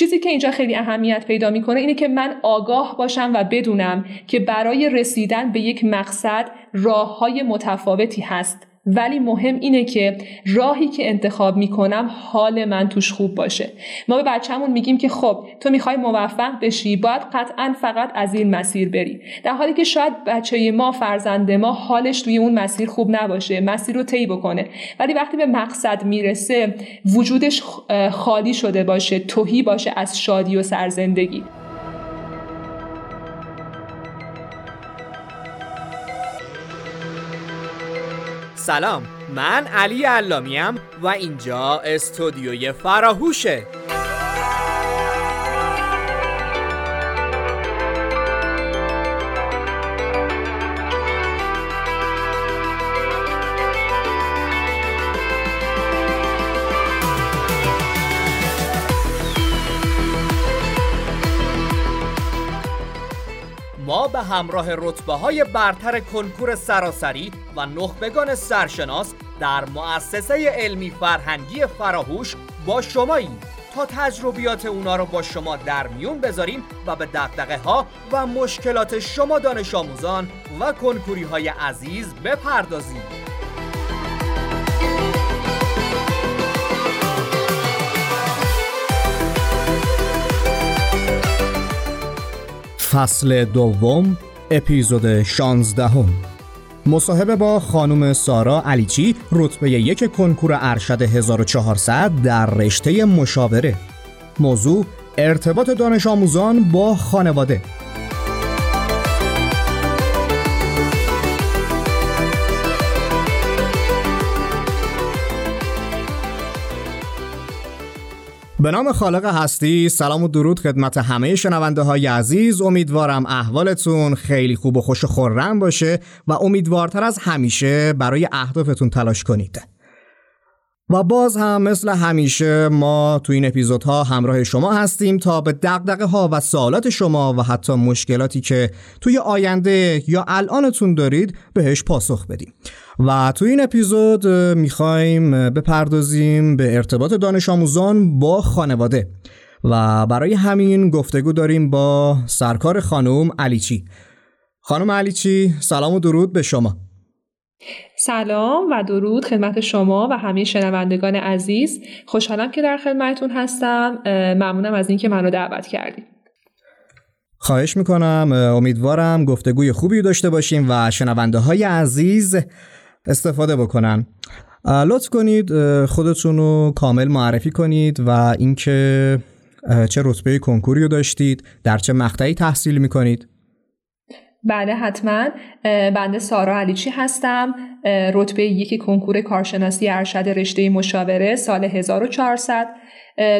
چیزی که اینجا خیلی اهمیت پیدا می‌کنه اینه که من آگاه باشم و بدونم که برای رسیدن به یک مقصد راه های متفاوتی هست. ولی مهم اینه که راهی که انتخاب می‌کنم حال من توش خوب باشه. ما به بچهمون میگیم که خب تو می‌خوای موفق بشی باید قطعا فقط از این مسیر بری. در حالی که شاید بچه ما فرزند ما حالش توی اون مسیر خوب نباشه مسیر رو طی بکنه. ولی وقتی به مقصد می‌رسه وجودش خالی شده باشه توهی باشه از شادی و سرزندگی. سلام من علی علامیم و اینجا استودیوی فراهوشه. همراه رتبه های برتر کنکور سراسری و نخبگان سرشناس در مؤسسه علمی فرهنگی فراهوش با شماییم. تا تجربیات اونا رو با شما در میون بذاریم و به دقدقه ها و مشکلات شما دانش آموزان و کنکوری های عزیز بپردازیم. فصل دوم اپیزود 16 هم. مصاحبه با خانم سارا علیچی رتبه یک کنکور ارشد 1400 در رشته مشاوره موضوع ارتباط دانش آموزان با خانواده به نام خالق هستی سلام و درود خدمت همه شنونده های عزیز. امیدوارم احوالتون خیلی خوب و خوش و باشه و امیدوارتر از همیشه برای اهدافتون تلاش کنید. و باز هم مثل همیشه ما تو این اپیزودها همراه شما هستیم تا به دقدقه ها و سوالات شما و حتی مشکلاتی که توی آینده یا الانتون دارید بهش پاسخ بدیم. و تو این اپیزود می‌خوایم بپردازیم به ارتباط دانش آموزان با خانواده. و برای همین گفتگو داریم با سرکار خانم علیچی. خانم علیچی سلام و درود به شما. سلام و درود خدمت شما و همه شنوندگان عزیز. خوشحالم که در خدمتتون هستم. ممنونم از اینکه منو دعوت کردید. خواهش می‌کنم امیدوارم گفتگوی خوبی داشته باشیم و شنونده های عزیز. استفاده بکنن. لطف کنید خودتون رو کامل معرفی کنید و اینکه چه رتبه کنکوری رو داشتید در چه مقطعی تحصیل می‌کنید. بله حتما. بنده سارا علیچی هستم. رتبه یکی کنکور کارشناسی ارشد رشته مشاوره سال 1400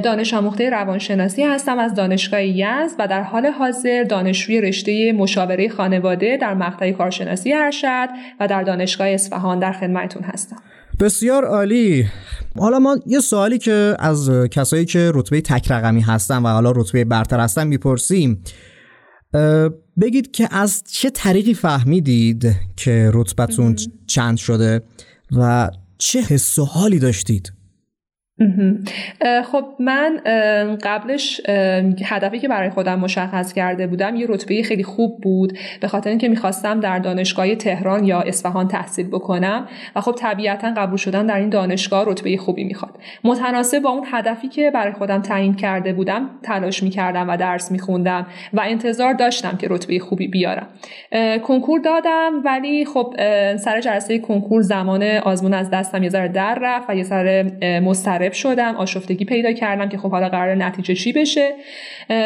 دانش آموخته روانشناسی هستم از دانشگاه یزد و در حال حاضر دانشجوی رشته مشاوره خانواده در مقطع کارشناسی ارشد و در دانشگاه اصفهان در خدمتتون هستم. بسیار عالی. حالا ما یه سوالی که از کسایی که رتبه تک رقمی هستن و حالا رتبه برتر هستن می‌پرسیم. بگید که از چه طریقی فهمیدید که رتبتون چند شده و چه حس و حالی داشتید؟ خب من قبلش هدفی که برای خودم مشخص کرده بودم یه رتبه خیلی خوب بود به خاطر اینکه می‌خواستم در دانشگاه تهران یا اصفهان تحصیل بکنم و خب طبیعتا قبول شدن در این دانشگاه رتبه خوبی می‌خواد. متناسب با اون هدفی که برای خودم تعیین کرده بودم تلاش می‌کردم و درس میخوندم و انتظار داشتم که رتبه خوبی بیارم. کنکور دادم ولی خب سر جلسه کنکور زمان آزمون از دستم یه ذره در رفت و یه ذره مسترب شدم آشفتگی پیدا کردم که خب حالا قرار نتیجه چی بشه.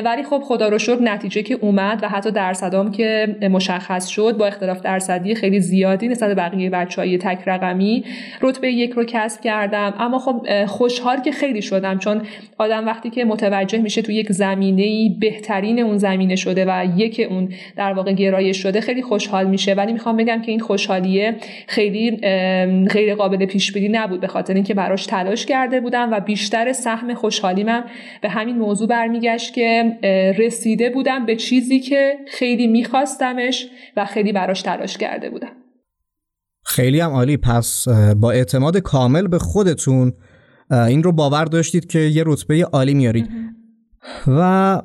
ولی خب خدا رو شکر نتیجه که اومد و حتی درصدام که مشخص شد با اختلاف درصدی خیلی زیادی نسبت بقیه بچه های تک رقمی رتبه یک رو کسب کردم. اما خب خوشحال که خیلی شدم چون آدم وقتی که متوجه میشه تو یک زمینه بهترین اون زمینه شده و یک اون در واقع گرایش شده خیلی خوشحال میشه. ولی می‌خوام بگم که این خوشحالیه خیلی غیر قابل پیش بینی نبود به خاطر اینکه براش تلاش کرده بود. و بیشتر سهم خوشحالیمم. به همین موضوع برمیگشت که رسیده بودم به چیزی که خیلی میخواستمش و خیلی براش تلاش کرده بودم. خیلی هم عالی. پس با اعتماد کامل به خودتون این رو باور داشتید که یه رتبه عالی میارید. و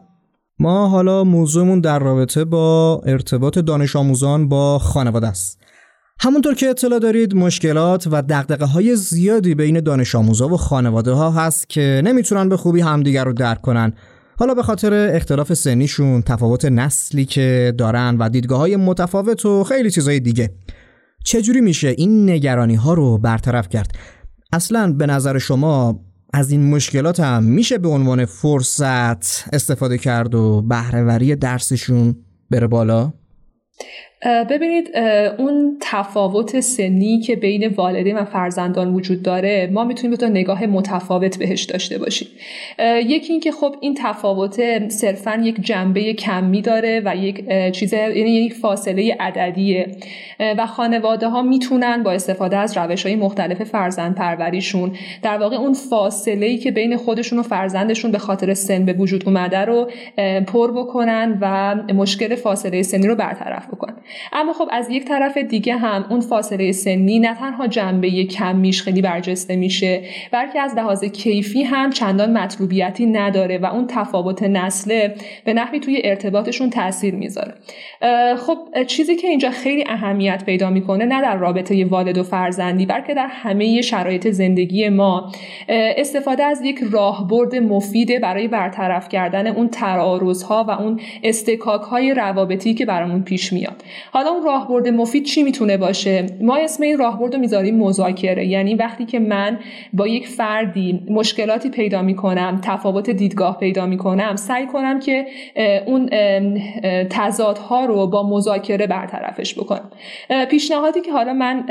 ما حالا موضوعمون در رابطه با ارتباط دانش آموزان با خانواده است. همونطور که اطلاع دارید مشکلات و دقدقه های زیادی بین دانش آموزا و خانواده ها هست که نمی‌تونن به خوبی همدیگر رو درک کنن. حالا به خاطر اختلاف سنیشون تفاوت نسلی که دارن و دیدگاه های متفاوت و خیلی چیزهای دیگه. چجوری میشه این نگرانی ها رو برطرف کرد؟ اصلا به نظر شما از این مشکلات هم میشه به عنوان فرصت استفاده کرد و بهرهوری درسشون بره بالا؟ ببینید اون تفاوت سنی که بین والدین و فرزندان وجود داره ما می‌تونیم تا نگاه متفاوت بهش داشته باشیم. یکی اینکه خب این تفاوت صرفا یک جنبه کمی داره و یک چیز یعنی یک فاصله عددیه. و خانواده ها می‌تونن با استفاده از روش های مختلف فرزند پروریشون در واقع اون فاصله ای که بین خودشون و فرزندشون به خاطر سن به وجود اومده رو پر بکنن و مشکل فاصله سنی رو برطرف بکنن. اما خب از یک طرف دیگه هم اون فاصله سنی نه تنها جنبه کمیش خیلی برجسته میشه بلکه از لحاظ کیفی هم چندان مطلوبیتی نداره و اون تفاوت نسله به نحوی توی ارتباطشون تاثیر می‌ذاره. خب چیزی که اینجا خیلی اهمیت پیدا می‌کنه نه در رابطه والد و فرزندی بلکه در همه شرایط زندگی ما. استفاده از یک راهبرد مفیده برای برطرف کردن اون تعارضها و اون استکاک های روابطی که برامون پیش میاد. حالا اون راهبرد مفید چی می‌تونه باشه؟ ما اسم این راهبرد رو می‌ذاریم مذاکره. یعنی وقتی که من با یک فردی مشکلاتی پیدا می‌کنم تفاوت دیدگاه پیدا می‌کنم سعی کنم که اون تضادها رو با مذاکره برطرفش بکنم. پیشنهادی که حالا من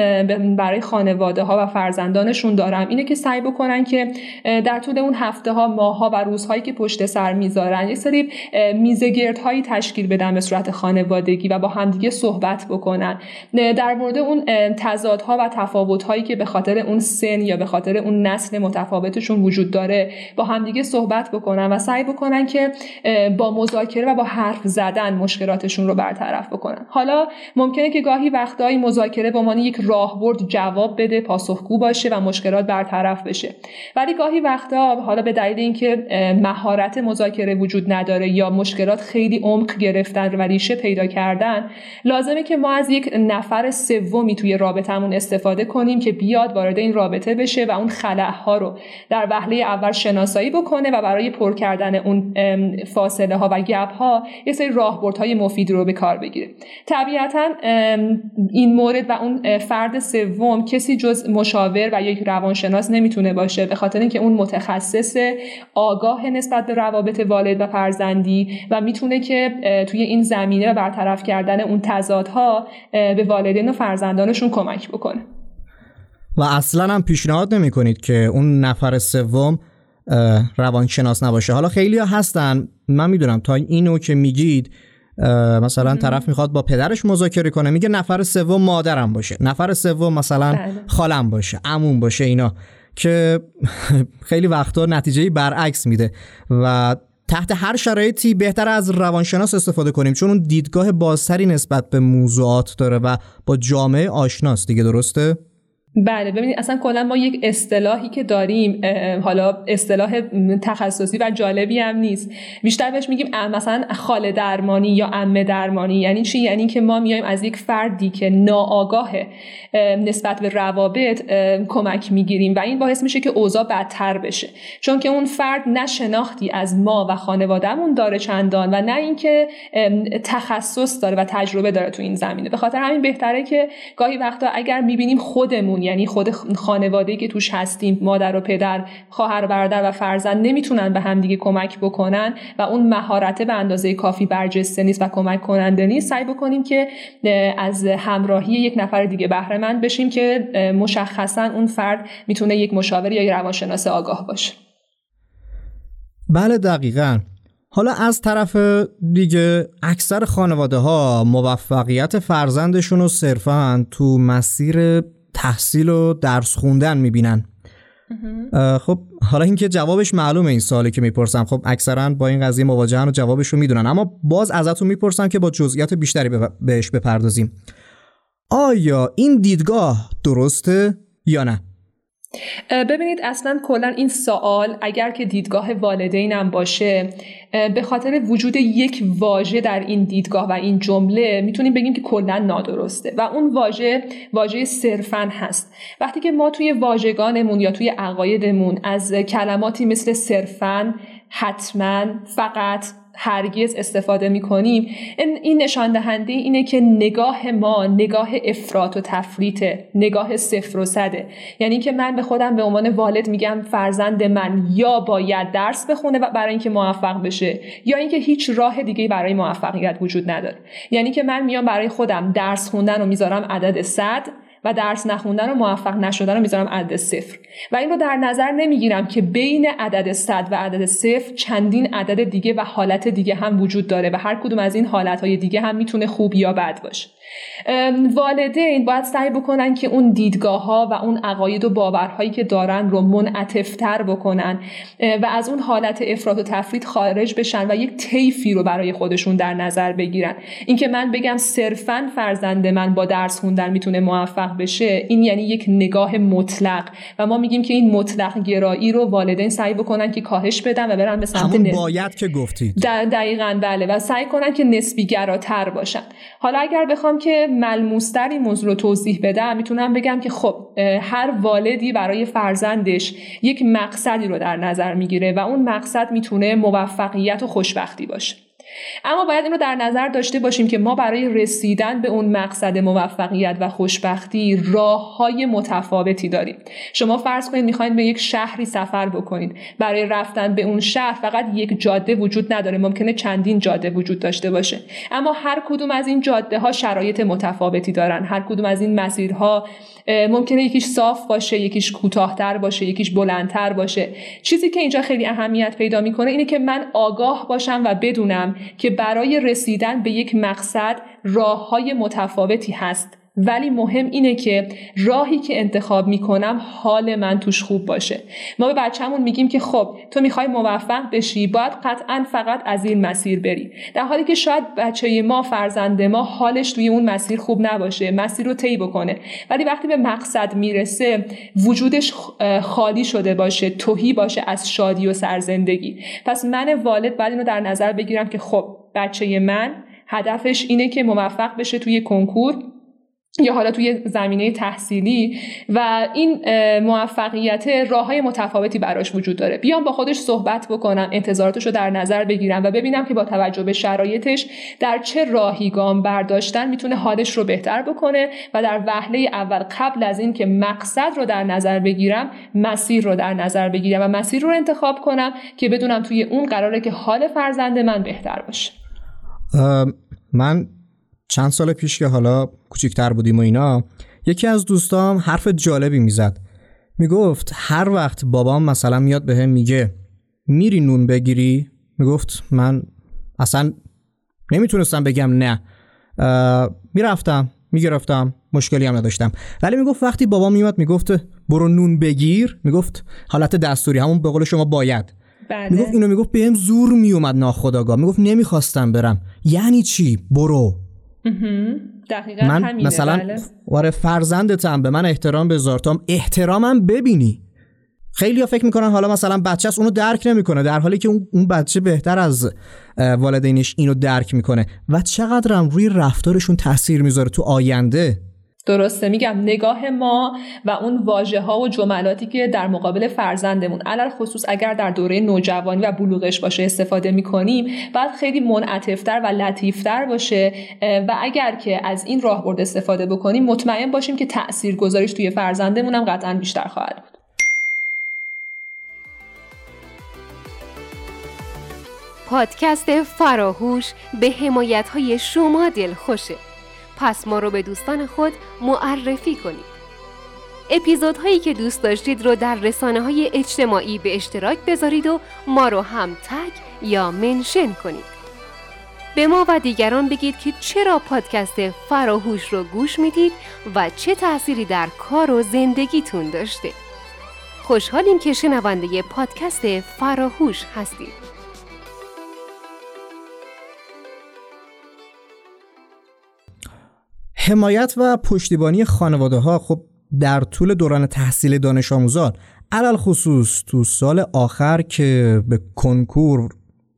برای خانواده ها و فرزندانشون دارم اینه که سعی بکنن که در طول اون هفته ها ماه ها و روزهایی که پشت سر می‌ذارن یک سری میزگردهایی تشکیل بدن به صورت خانوادگی و با همدیگه صحبت بکنن. در مورد اون تضادها و تفاوتهایی که به خاطر اون سن یا به خاطر اون نسل متفاوتشون وجود داره با همدیگه صحبت بکنن و سعی بکنن که با مذاکره و با حرف زدن مشکلاتشون رو برطرف بکنن. حالا ممکنه که گاهی وقتایی مذاکره به عنوان یک راهبرد جواب بده پاسخگو باشه و مشکلات برطرف بشه. ولی گاهی وقتا حالا به دلیل اینکه مهارت مذاکره وجود نداره یا مشکلات خیلی عمق گرفتن و ریشه پیدا کردن لازمه که ما از یک نفر سومی توی رابطمون استفاده کنیم که بیاد وارد این رابطه بشه و اون ها رو در وهله اول شناسایی بکنه و برای پر کردن اون فاصله ها و گپ ها یه سری راهبردهای مفید رو به کار بگیره. طبیعتا این مورد و اون فرد سوم کسی جز مشاور و یک روانشناس نمی‌تونه باشه به خاطر اینکه اون متخصص آگاه نسبت به روابط والد و فرزندی و می‌تونه که توی این زمینه برطرف کردن اون تضادها به والدین و فرزندانشون کمک بکنه. و اصلا هم پیشنهاد نمی کنید که اون نفر سوم روانشناس نباشه. حالا خیلی ها هستن. من می‌دونم تا اینو که میگید مثلا طرف می‌خواد با پدرش مذاکره کنه میگه نفر سوم مادرم باشه. نفر سوم مثلا بله. خالم باشه عموم باشه اینا. که خیلی وقتا نتیجه برعکس میده. و تحت هر شرایطی بهتر از روانشناس استفاده کنیم چون اون دیدگاه بازتری نسبت به موضوعات داره و با جامعه آشناست دیگه درسته؟ بله ببینید اصلا کلا ما یک اصطلاحی که داریم حالا اصطلاح تخصصی و جالبی هم نیست. بیشتر بهش میگیم مثلا خاله درمانی یا عمه درمانی. یعنی چی؟ یعنی که ما میایم از یک فردی که ناآگاه نسبت به روابط کمک می‌گیریم و این باعث میشه که اوضاع بدتر بشه. چون که اون فرد نه شناختی از ما و خانوادهمون داره چندان و نه اینکه تخصص داره و تجربه داره تو این زمینه. به خاطر همین بهتره که گاهی وقتا اگر می‌بینیم خودمون یعنی خود خانواده که توش هستیم مادر و پدر خواهر برادر و فرزند نمی‌تونن به همدیگه کمک بکنن و اون مهارت به اندازه کافی برجسته نیست و کمک کننده نیست. سعی بکنیم که از همراهی یک نفر دیگه بهره مند بشیم که مشخصا اون فرد می‌تونه یک مشاور یا روانشناس آگاه باشه. بله دقیقا. حالا از طرف دیگه اکثر خانواده ها موفقیت فرزندشون رو صرفا تو مسیر تحصیل و درس خوندن می‌بینن. خب حالا اینکه جوابش معلومه این سوالی که می‌پرسم. خب اکثرا با این قضیه مواجهن و جوابش رو می‌دونن. اما باز ازتون می‌پرسم که با جزئیات بیشتری بهش بپردازیم. آیا این دیدگاه درسته یا نه؟ ببینید اصلا کلا این سوال اگر که دیدگاه والدینم باشه به خاطر وجود یک واژه در این دیدگاه و این جمله می‌تونیم بگیم که کلا نادرسته و اون واژه واژه صرفا هست. وقتی که ما توی واژگانمون یا توی عقایدمون از کلماتی مثل صرفا حتما فقط هرگز استفاده می کنیم این نشان دهنده اینه که نگاه ما نگاه افراط و تفریطه نگاه صفر و صده یعنی که من به خودم به عنوان والد میگم فرزند من یا باید درس بخونه برای اینکه موفق بشه یا اینکه هیچ راه دیگه برای موفقیت وجود نداره. یعنی که من میام برای خودم درس خوندن رو می‌ذارم عدد صد. و درس نخوندن و موفق نشدن رو می‌ذارم عدد صفر. و این رو در نظر نمی‌گیرم که بین عدد صد و عدد صفر چندین عدد دیگه و حالت دیگه هم وجود داره و هر کدوم از این حالتهای دیگه هم می‌تونه خوب یا بد باشه. والدین باید سعی بکنن که اون دیدگاه ها و اون عقاید و باورهایی که دارن رو منعطفتر بکنن و از اون حالت افراط و تفرید خارج بشن و یک طیفی رو برای خودشون در نظر بگیرن. اینکه من بگم صرفا فرزند من با درس خوندن می‌تونه موفق بشه این یعنی یک نگاه مطلق. و ما میگیم که این مطلق گرایی رو والدین سعی بکنن که کاهش بدن و برن به سمت همون باید که گفتید. دقیقا بله. و سعی کنن که نسبی گراتر باشن. حالا اگر بخوام که ملموستر این موضوع رو توضیح بدم می‌تونم بگم که خب هر والدی برای فرزندش یک مقصدی رو در نظر می‌گیره و اون مقصد می‌تونه موفقیت و خوشبختی باشه. اما باید این رو در نظر داشته باشیم که ما برای رسیدن به اون مقصد موفقیت و خوشبختی راه های متفاوتی داریم. شما فرض کنید می‌خواید به یک شهری سفر بکنید. برای رفتن به اون شهر فقط یک جاده وجود نداره. ممکنه چندین جاده وجود داشته باشه. اما هر کدوم از این جاده ها شرایط متفاوتی دارن. هر کدوم از این مسیرها ممکنه یکیش صاف باشه یکیش کوتاهتر باشه یکیش بلندتر باشه. چیزی که اینجا خیلی اهمیت پیدا می‌کنه اینه که من آگاه باشم و بدونم که برای رسیدن به یک مقصد راه های متفاوتی هست. ولی مهم اینه که راهی که انتخاب می‌کنم حال من توش خوب باشه. ما به بچهمون میگیم که خب تو می‌خوای موفق بشی باید قطعا فقط از این مسیر بری. در حالی که شاید بچه ما فرزند ما حالش توی اون مسیر خوب نباشه مسیر رو طی بکنه. ولی وقتی به مقصد می‌رسه وجودش خالی شده باشه توهی باشه از شادی و سرزندگی. پس من والد باید اینو در نظر بگیرم که خب بچه من هدفش اینه که موفق بشه توی کنکور. یا حالا توی زمینه تحصیلی و این موفقیت راه های متفاوتی براش وجود داره. بیام با خودش صحبت بکنم انتظاراتش رو در نظر بگیرم و ببینم که با توجه به شرایطش در چه راهی گام برداشتن می‌تونه حالش رو بهتر بکنه و در وهله اول قبل از این که مقصد رو در نظر بگیرم مسیر رو در نظر بگیرم و مسیر رو انتخاب کنم که بدونم توی اون قراره که حال فرزند من بهتر باشه. من چند سال پیش که حالا کوچیکتر بودیم و اینا یکی از دوستام حرف جالبی می‌زد. می‌گفت هر وقت بابام مثلا میاد به هم میگه میری نون بگیری؟ می‌گفت من اصلا نمی‌تونستم بگم نه. می‌رفتم می‌گرفتم مشکلی هم نداشتم. ولی می‌گفت وقتی بابام میومد می‌گفت برو نون بگیر. می‌گفت حالت دستوری همون به قول شما باید. بله. می‌گفت اینو می‌گفت بهم زور میومد ناخداگاه می‌گفت نمی‌خواستم برم. یعنی چی؟ برو. دقیقا من مثلا بله. واره فرزندتم به من احترام بذار تا احترامم ببینی. خیلی ها فکر می‌کنن حالا مثلا بچه اونو درک نمی‌کنه در حالی که اون بچه بهتر از والدینش اینو درک می‌کنه. و چقدرم روی رفتارشون تاثیر می‌ذاره تو آینده؟ درسته. میگم نگاه ما و اون واژه ها و جملاتی که در مقابل فرزندمون علل خصوص اگر در دوره نوجوانی و بلوغش باشه استفاده می‌کنیم باید خیلی منعطفتر و لطیفتر باشه. و اگر که از این راهبرد استفاده بکنیم مطمئن باشیم که تأثیر گذاریش توی فرزندمون هم قطعا بیشتر خواهد بود. پادکست فراهوش به حمایت های شما دل خوشه پس ما رو به دوستان خود معرفی کنید. اپیزودهایی که دوست داشتید رو در رسانه های اجتماعی به اشتراک بذارید و ما رو هم تگ یا منشن کنید. به ما و دیگران بگید که چرا پادکست فراهوش رو گوش می‌دید و چه تأثیری در کار و زندگیتون داشته. خوشحالیم که شنونده پادکست فراهوش هستید. حمایت و پشتیبانی خانواده ها خب در طول دوران تحصیل دانش آموزان علال خصوص تو سال آخر که به کنکور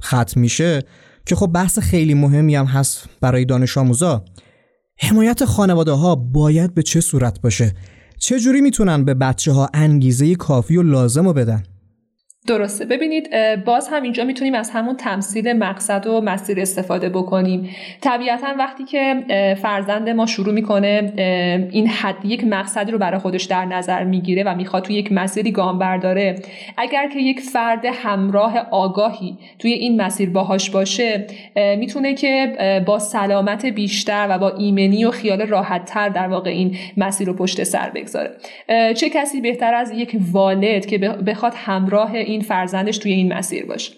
ختم میشه که خب بحث خیلی مهمی هم هست برای دانش آموزا حمایت خانواده ها باید به چه صورت باشه؟ چه جوری می‌تونن به بچه ها انگیزه کافی و لازم رو بدن؟ درسته. ببینید باز هم اینجا می‌تونیم از همون تمثیل مقصد و مسیر استفاده بکنیم. طبیعتا وقتی که فرزند ما شروع می‌کنه این حد یک مقصدی رو برای خودش در نظر می‌گیره و می‌خواد توی یک مسیری گام برداره اگر که یک فرد همراه آگاهی توی این مسیر باهاش باشه می‌تونه که با سلامت بیشتر و با ایمنی و خیال راحتتر در واقع این مسیر رو پشت سر بگذاره. چه کسی بهتر از یک والد که بخواد همراه این فرزندش توی این مسیر باشه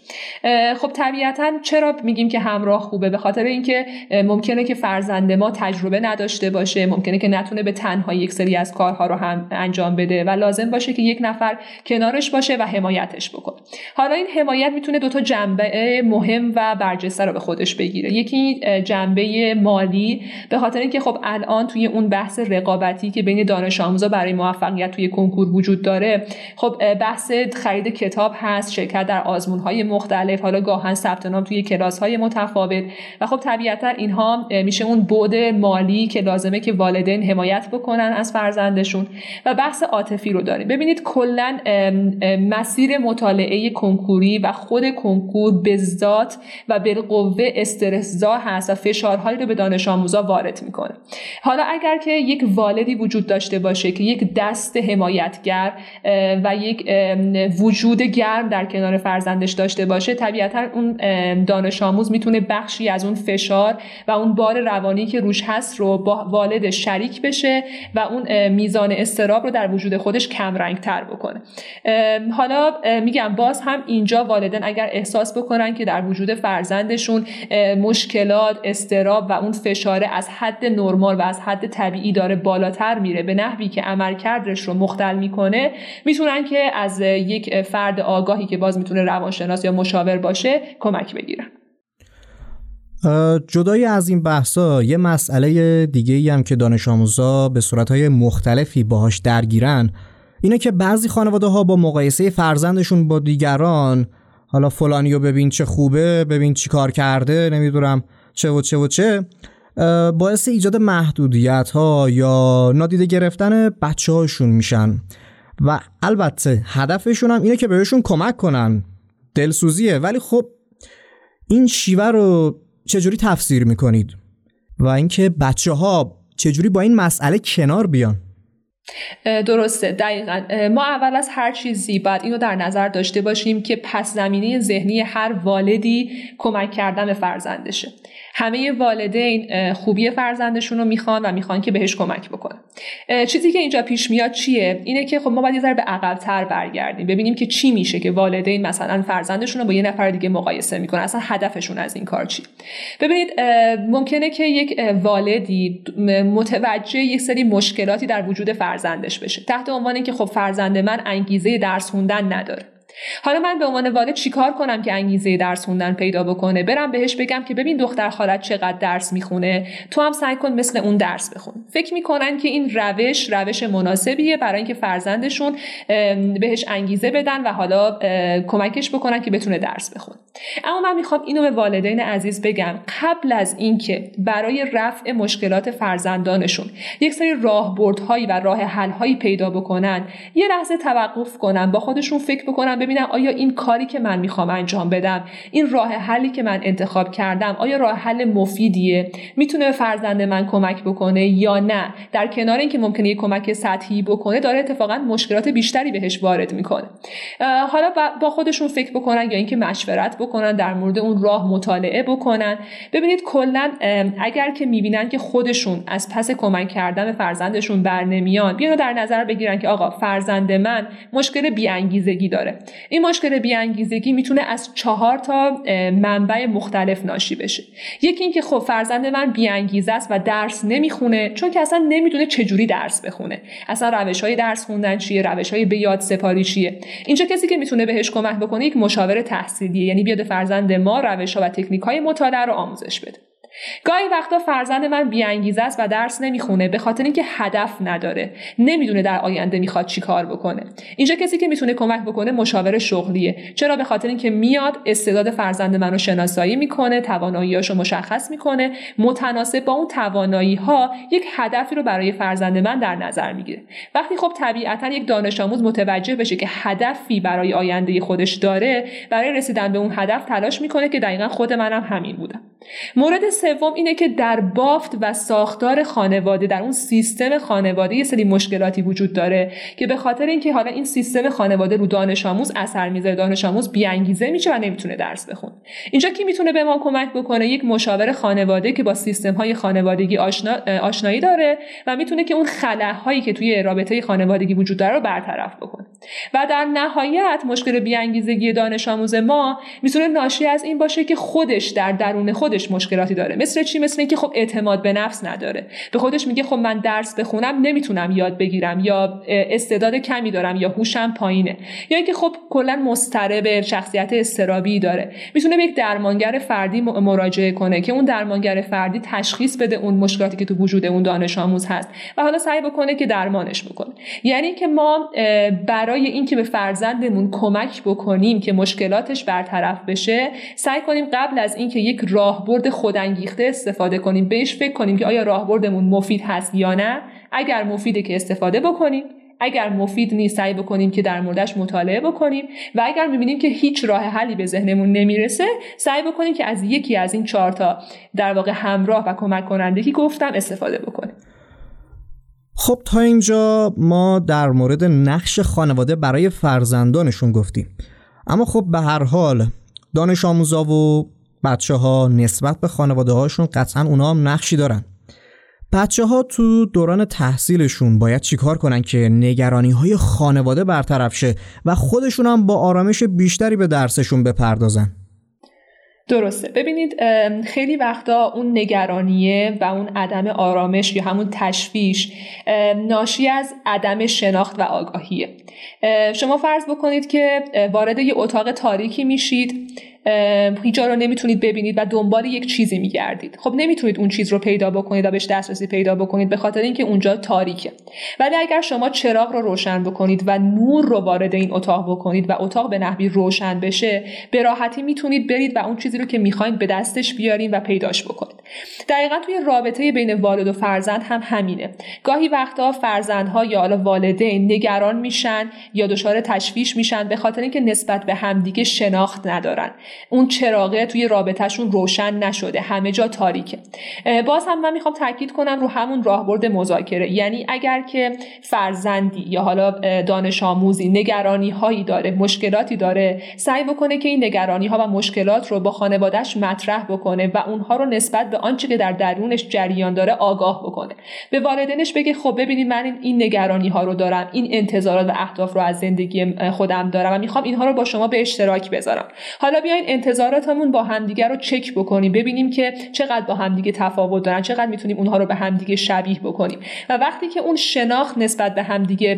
خب طبیعتا چرا میگیم که همراه خوبه؟ به خاطر اینکه ممکنه که فرزند ما تجربه نداشته باشه ممکنه که نتونه به تنها یک سری از کارها رو هم انجام بده و لازم باشه که یک نفر کنارش باشه و حمایتش بکنه. حالا این حمایت می‌تونه دو تا جنبه مهم و برجسته رو به خودش بگیره. یکی جنبه مالی. به خاطر اینکه خب الان توی اون بحث رقابتی که بین دانش آموزا برای موفقیت توی کنکور وجود داره خب بحث خرید کتاب هست شرکت در آزمون های مختلف حالا گاهن ثبت نام توی کلاس های متفاوت و خب طبیعتا اینها میشه اون بود مالی که لازمه که والدین حمایت بکنن از فرزندشون و بحث عاطفی رو داریم. ببینید کلا مسیر مطالعه کنکوری و خود کنکور به ذات و بالقوه استرسزا هست و فشارهایی رو به دانش آموزا وارد می‌کنه. حالا اگر که یک والدی وجود داشته باشه که یک دست حمایتگر و یک وجود گرم در کنار فرزندش داشته باشه طبیعتا اون دانش آموز می‌تونه بخشی از اون فشار و اون بار روانی که روش هست رو با والد شریک بشه و اون میزان استراب رو در وجود خودش کم رنگ تر بکنه حالا میگم باز هم اینجا والدن اگر احساس بکنن که در وجود فرزندشون مشکلات استراب و اون فشاره از حد نرمال و از حد طبیعی داره بالاتر میره به نحوی که عملکردش رو مختل می‌کنه می‌تونن که از یک فرد آگاهی که باز می‌تونه روانشناس یا مشاور باشه کمک بگیرن جدای از این بحثا یه مسئله دیگه ای هم که دانش آموزا به صورتهای مختلفی باهاش درگیرن اینه که بعضی خانواده ها با مقایسه فرزندشون با دیگران حالا فلانیو ببین چه خوبه ببین چی کار کرده نمی‌دونم چه و چه و چه باعث ایجاد محدودیت ها یا نادیده گرفتن بچه هاشون میشن. و البته هدفشون هم اینه که بهشون کمک کنن. دلسوزیه ولی خب این شیوه رو چجوری تفسیر می‌کنید؟ و اینکه بچه ها چجوری با این مسئله کنار بیان؟ درسته دقیقا. ما اول از هر چیزی باید اینو در نظر داشته باشیم که پس زمینه ذهنی هر والدی کمک کردن به فرزندشه. همه والدین خوبی فرزندشون رو می‌خوان و می‌خوان که بهش کمک بکنن. چیزی که اینجا پیش میاد چیه؟ اینه که خب ما باید یه ذره به عقبتر برگردیم. ببینیم که چی میشه که والدین مثلا فرزندشون رو با یه نفر دیگه مقایسه می‌کنن. اصلا هدفشون از این کار چی؟ ببینید ممکنه که یک والدی متوجه یک سری مشکلاتی در وجود فرزندش بشه. تحت عنوان اینکه خب فرزند من انگیزه درس خوندن نداره. حالا من به عنوان والد چیکار کنم که انگیزه درس خوندن پیدا بکنه؟ برم بهش بگم که ببین دختر خالت چقدر درس می‌خونه. تو هم سعی کن مثل اون درس بخون. فکر می‌کنن که این روش روش مناسبیه برای اینکه فرزندشون بهش انگیزه بدن و حالا کمکش بکنن که بتونه درس بخونه. اما من می‌خوام اینو به والدین عزیز بگم. قبل از اینکه برای رفع مشکلات فرزندانشون یک سری راهبردهایی و راه حلهایی پیدا بکنن یه لحظه توقف کنن با خودشون فکر بکنن ببینم آیا این کاری که من می‌خوام انجام بدم این راه حلی که من انتخاب کردم آیا راه حل مفیدیه؟ می‌تونه به فرزند من کمک بکنه یا نه؟ در کنار اینکه ممکنه یه کمک سطحی بکنه داره اتفاقا مشکلات بیشتری بهش وارد می‌کنه. حالا با خودشون فکر بکنن یا اینکه مشورت بکنن در مورد اون راه مطالعه بکنن. ببینید کلا اگر که می‌بینن که خودشون از پس کمک کردن به فرزندشون بر نمیان بیانو در نظر بگیرن که آقا فرزند من مشکل بیانگیزگی داره. این مشکل بیانگیزگی می‌تونه از چهار تا منبع مختلف ناشی بشه. یکی اینکه خب فرزند من بیانگیزه است و درس نمی‌خونه چون که اصلا نمی‌دونه چجوری درس بخونه. اصلا روش های درس خوندن چیه؟ روش های به یاد سپاری چیه؟ اینجا کسی که می‌تونه بهش کمک بکنه یک مشاور تحصیلیه یعنی بیاد فرزند ما روش ها و تکنیک های مطالعه رو آموزش بده. گاهی وقتا فرزند من بیانگیزه است و درس نمی‌خونه به خاطر اینکه هدف نداره. نمی‌دونه در آینده می‌خواد چی کار بکنه. اینجا کسی که می‌تونه کمک بکنه مشاور شغلیه. چرا؟ به خاطر اینکه میاد استعداد فرزند منو شناسایی می‌کنه تواناییاشو مشخص می‌کنه. متناسب با اون توانایی ها یک هدفی رو برای فرزند من در نظر می‌گیره. وقتی خب طبیعتا یک دانش آموز متوجه بشه که هدفی برای آینده خودش داره برای رسیدن به اون هدف تلاش می‌کنه که دقیقا خود منم همین بودم. مورد سوم اینه که در بافت و ساختار خانواده در اون سیستم خانواده یه سری مشکلاتی وجود داره که به خاطر اینکه حالا این سیستم خانواده رو دانش آموز اثر می‌ذاره دانش آموز بیانگیزه میشه و نمی‌تونه درس بخونه. اینجا کی می‌تونه به ما کمک بکنه؟ یک مشاور خانواده که با سیستم های خانوادگی آشنا، آشنایی داره و می‌تونه که اون خلاهایی که توی رابطه خانوادگی وجود داره رو برطرف بکنه. و در نهایت مشکل بیانگیزگی دانش آموز ما می‌تونه ناشی از این باشه که خودش در درون خودش مشکلاتی داره. مثل چی؟ مثل اینکه خب اعتماد به نفس نداره. به خودش میگه خب من درس بخونم نمی‌تونم یاد بگیرم یا استعداد کمی دارم یا هوشم پایینه. یا اینکه خب کلا مضطرب شخصیت استرابی داره. می‌تونه به یک درمانگر فردی مراجعه کنه که اون درمانگر فردی تشخیص بده اون مشکلاتی که تو وجود اون دانش آموز هست. و حالا سعی بکنه که درمانش بکنه. یعنی که ما برای اینکه به فرزندمون کمک بکنیم که مشکلاتش برطرف بشه سعی کنیم قبل از اینکه یک راهبرد خودانگیخته استفاده کنیم. بهش فکر کنیم که آیا راهبردمون مفید هست یا نه. اگر مفیده که استفاده بکنیم. اگر مفید نیست سعی بکنیم که در موردش مطالعه بکنیم. و اگر می‌بینیم که هیچ راه حلی به ذهنمون نمی‌رسه سعی بکنیم که از یکی از این چهار تا در واقع همراه و کمک کننده که گفتم استفاده بکنیم. خب تا اینجا ما در مورد نقش خانواده برای فرزندانشون گفتیم. اما خب به هر حال دانش آموزا و بچه ها نسبت به خانواده هاشون قطعا اونا هم نقشی دارن. بچه ها تو دوران تحصیلشون باید چیکار کنن که نگرانی های خانواده برطرف شه و خودشون هم با آرامش بیشتری به درسشون بپردازن؟ درسته. ببینید خیلی وقتا اون نگرانیه و اون عدم آرامش یا همون تشویش ناشی از عدم شناخت و آگاهیه. شما فرض بکنید که وارد یه اتاق تاریکی میشید. هیچ رو نمی‌تونید ببینید و دنبال یک چیزی میگردید. خب نمی‌تونید اون چیز رو پیدا بکنید و بهش دسترسی پیدا بکنید به خاطر اینکه اونجا تاریکه. ولی اگر شما چراغ رو روشن بکنید و نور رو وارد این اتاق بکنید و اتاق به نحوی روشن بشه به راحتی می‌تونید برید و اون چیزی رو که می‌خواید به دستش بیارین و پیداش بکنید. دقیقا توی رابطه بین والد و فرزند هم همینه. گاهی وقتا فرزندها یا حالا والدین نگران میشن یا دچار تشویش میشن به خاطر اینکه نسبت به همدیگه شناخت ندارن. اون چراغه توی رابطهشون روشن نشده. همه جا تاریکه. باز هم من می‌خوام تاکید کنم رو همون راهبرد مذاکره. یعنی اگر که فرزندی یا حالا دانش آموزی نگرانی هایی داره مشکلاتی داره سعی بکنه که این نگرانی ها و مشکلات رو با خانوادهش مطرح بکنه و اونها رو نسبت به آنچه که در درونش جریان داره آگاه بکنه. به والدینش بگه خب ببینید من این نگرانی ها رو دارم این انتظارات و اهداف رو از زندگی خودم دارم و می‌خوام اینها رو با شما به اشتراک بذارم. حالا بیاین انتظاراتمون با همدیگه رو چک بکنیم ببینیم که چقدر با همدیگه تفاوت دارن چقدر می‌تونیم اونها رو به همدیگه شبیه بکنیم. و وقتی که اون شناخت نسبت به همدیگه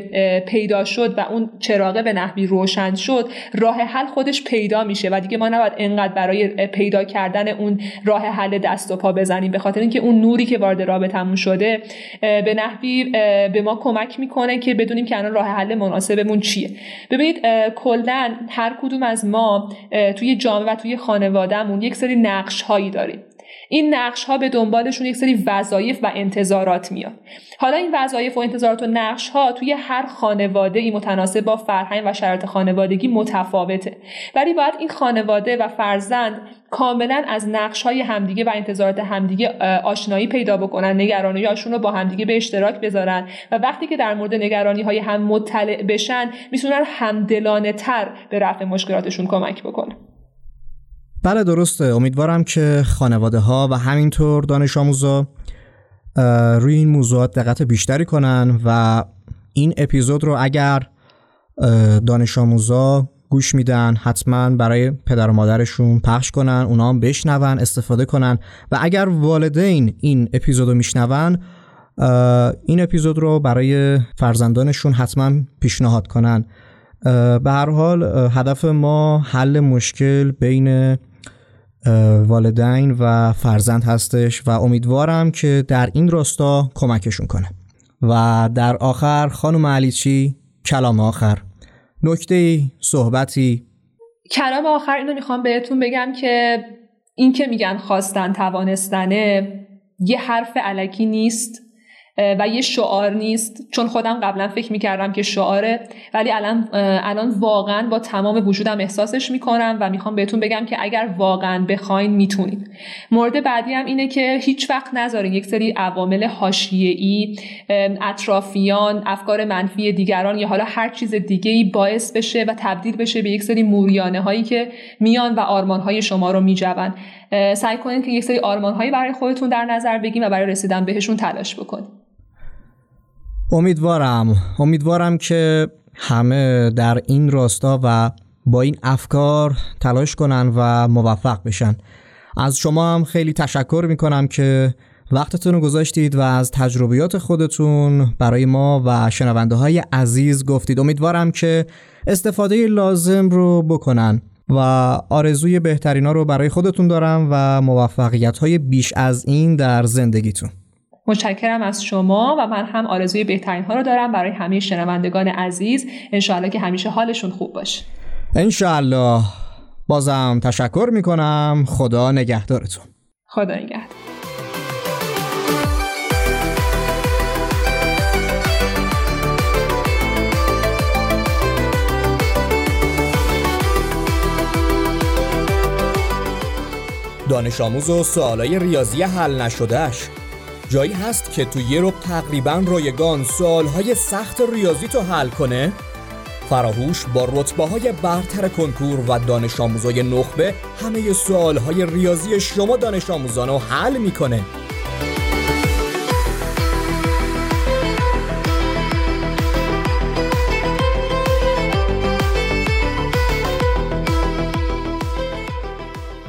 پیدا شد و اون چراغه به نحوی روشن شد راه حل خودش پیدا میشه و دیگه ما نباید انقدر برای پیدا کردن اون راه حل دست و پا بزنیم. به خاطر اینکه اون نوری که وارد رابطمون شده به نحوی به ما کمک می‌کنه که بدونیم که الان راه حل مناسبمون چیه. ببینید کلا هر کدوم از ما توی جامعه و توی خانوادهمون یک سری نقش هایی داریم. این نقش ها به دنبالشون یک سری وظایف و انتظارات میاد. حالا این وظایف و انتظارات و نقش ها توی هر خانواده ای متناسب با فرهنگ و شرایط خانوادگی متفاوته. ولی باید این خانواده و فرزند کاملا از نقش های همدیگه و انتظارات همدیگه آشنایی پیدا بکنن نگرانی هاشون رو با همدیگه به اشتراک بذارن و وقتی که در مورد نگرانی های هم مطلع بشن می‌تونن همدلانه تر به رفع مشکلاتشون کمک بکنن. بله درسته. امیدوارم که خانواده ها و همینطور دانش آموزا روی این موضوعات دقت بیشتری کنن و این اپیزود رو اگر دانش آموزا گوش میدن حتما برای پدر و مادرشون پخش کنن اونا هم بشنون استفاده کنن و اگر والدین این اپیزود رو میشنون این اپیزود رو برای فرزندانشون حتما پیشنهاد کنن. به هر حال هدف ما حل مشکل بین والدین و فرزند هستش و امیدوارم که در این راستا کمکشون کنه. و در آخر خانم علیچی کلام آخر. نکته صحبتی؟ کلام آخر اینو می‌خوام بهتون بگم که این که میگن خواستن توانستنه یه حرف علکی نیست. و یه شعار نیست. چون خودم قبلا فکر می‌کردم که شعاره ولی الان الان واقعا با تمام وجودم احساسش می‌کنم و می‌خوام بهتون بگم که اگر واقعا بخواین می‌تونید مورد بعدی هم اینه که هیچ وقت نذارین یک سری عوامل حاشیه‌ای اطرافیان افکار منفی دیگران یا حالا هر چیز دیگه ای باعث بشه و تبدیل بشه به یک سری موریانه هایی که میان و آرمان های شما رو میجون سعی کنید که یک سری آرمان هایی برای خودتون در نظر بگیم و برای رسیدن بهشون تلاش بکنید. امیدوارم. امیدوارم که همه در این راستا و با این افکار تلاش کنن و موفق بشن. از شما هم خیلی تشکر می‌کنم که وقتتون رو گذاشتید و از تجربیات خودتون برای ما و شنونده های عزیز گفتید. امیدوارم که استفاده لازم رو بکنن و آرزوی بهترینا رو برای خودتون دارم و موفقیت های بیش از این در زندگیتون. متشکرم از شما و من هم آرزوی بهترین ها رو دارم. برای همه شنوندگان عزیز انشاءالله که همیشه حالشون خوب باشه. انشاءالله. بازم تشکر می‌کنم. خدا نگهدارتون. خدا نگهدار. دانش آموز و سوالای ریاضی حل نشدهش جایی هست که تو یه رب تقریبا رایگان سوالهای سخت ریاضی تو حل کنه؟ فراهوش با رتبه های برتر کنکور و دانش آموزای نخبه همه سوالهای ریاضی شما دانش آموزان رو حل می‌کنه